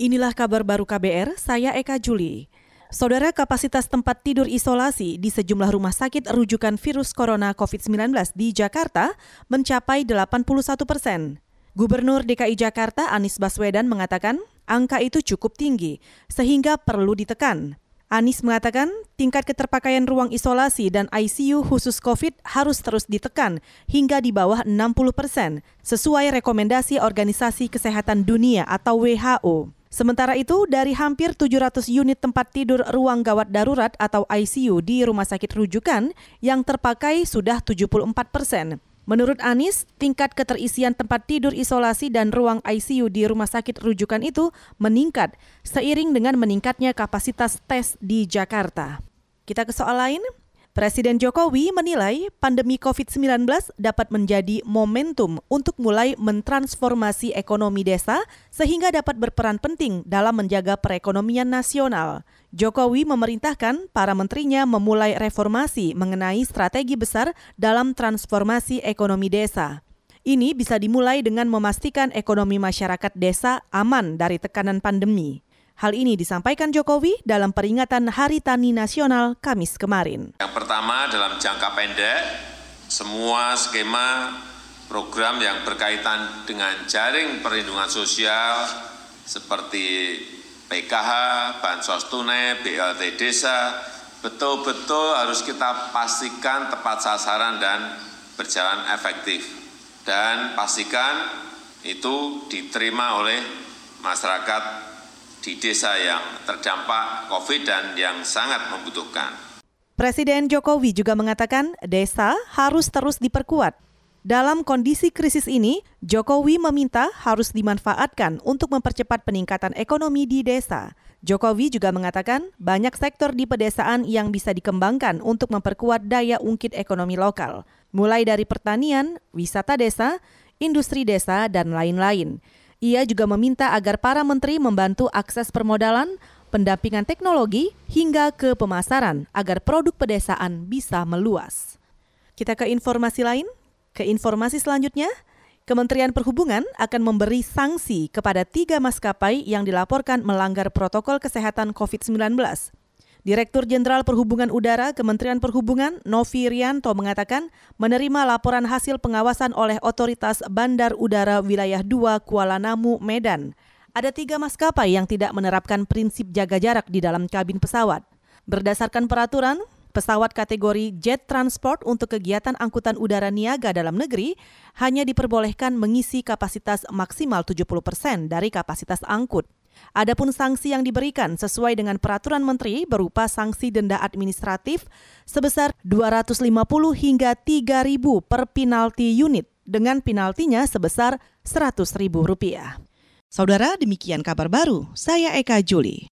Inilah kabar baru KBR, saya Eka Juli. Saudara kapasitas tempat tidur isolasi di sejumlah rumah sakit rujukan virus corona COVID-19 di Jakarta mencapai 81 persen. Gubernur DKI Jakarta Anies Baswedan mengatakan angka itu cukup tinggi sehingga perlu ditekan. Anies mengatakan tingkat keterpakaian ruang isolasi dan ICU khusus COVID harus terus ditekan hingga di bawah 60 persen sesuai rekomendasi Organisasi Kesehatan Dunia atau WHO. Sementara itu, dari hampir 700 unit tempat tidur ruang gawat darurat atau ICU di rumah sakit rujukan, yang terpakai sudah 74 persen. Menurut Anies, tingkat keterisian tempat tidur isolasi dan ruang ICU di rumah sakit rujukan itu meningkat seiring dengan meningkatnya kapasitas tes di Jakarta. Kita ke soal lain. Presiden Jokowi menilai pandemi COVID-19 dapat menjadi momentum untuk mulai mentransformasi ekonomi desa sehingga dapat berperan penting dalam menjaga perekonomian nasional. Jokowi memerintahkan para menterinya memulai reformasi mengenai strategi besar dalam transformasi ekonomi desa. Ini bisa dimulai dengan memastikan ekonomi masyarakat desa aman dari tekanan pandemi. Hal ini disampaikan Jokowi dalam peringatan Hari Tani Nasional Kamis kemarin. Yang pertama dalam jangka pendek, semua skema program yang berkaitan dengan jaring perlindungan sosial seperti PKH, Bansos Tunai, BLT Desa, betul-betul harus kita pastikan tepat sasaran dan berjalan efektif. Dan pastikan itu diterima oleh masyarakat di desa yang terdampak COVID dan yang sangat membutuhkan. Presiden Jokowi juga mengatakan desa harus terus diperkuat. Dalam kondisi krisis ini, Jokowi meminta harus dimanfaatkan untuk mempercepat peningkatan ekonomi di desa. Jokowi juga mengatakan banyak sektor di pedesaan yang bisa dikembangkan untuk memperkuat daya ungkit ekonomi lokal, mulai dari pertanian, wisata desa, industri desa, dan lain-lain. Ia juga meminta agar para menteri membantu akses permodalan, pendampingan teknologi, hingga ke pemasaran agar produk pedesaan bisa meluas. Kita ke informasi lain. Ke informasi selanjutnya, Kementerian Perhubungan akan memberi sanksi kepada tiga maskapai yang dilaporkan melanggar protokol kesehatan COVID-19. Direktur Jenderal Perhubungan Udara Kementerian Perhubungan Novi Rianto mengatakan menerima laporan hasil pengawasan oleh Otoritas Bandar Udara Wilayah 2 Kuala Namu, Medan. Ada tiga maskapai yang tidak menerapkan prinsip jaga jarak di dalam kabin pesawat. Berdasarkan peraturan, pesawat kategori jet transport untuk kegiatan angkutan udara niaga dalam negeri hanya diperbolehkan mengisi kapasitas maksimal 70 persen dari kapasitas angkut. Adapun sanksi yang diberikan sesuai dengan peraturan menteri berupa sanksi denda administratif sebesar 250 hingga 3.000 per penalti unit dengan penaltinya sebesar 100.000 rupiah. Saudara, demikian kabar baru. Saya Eka Juli.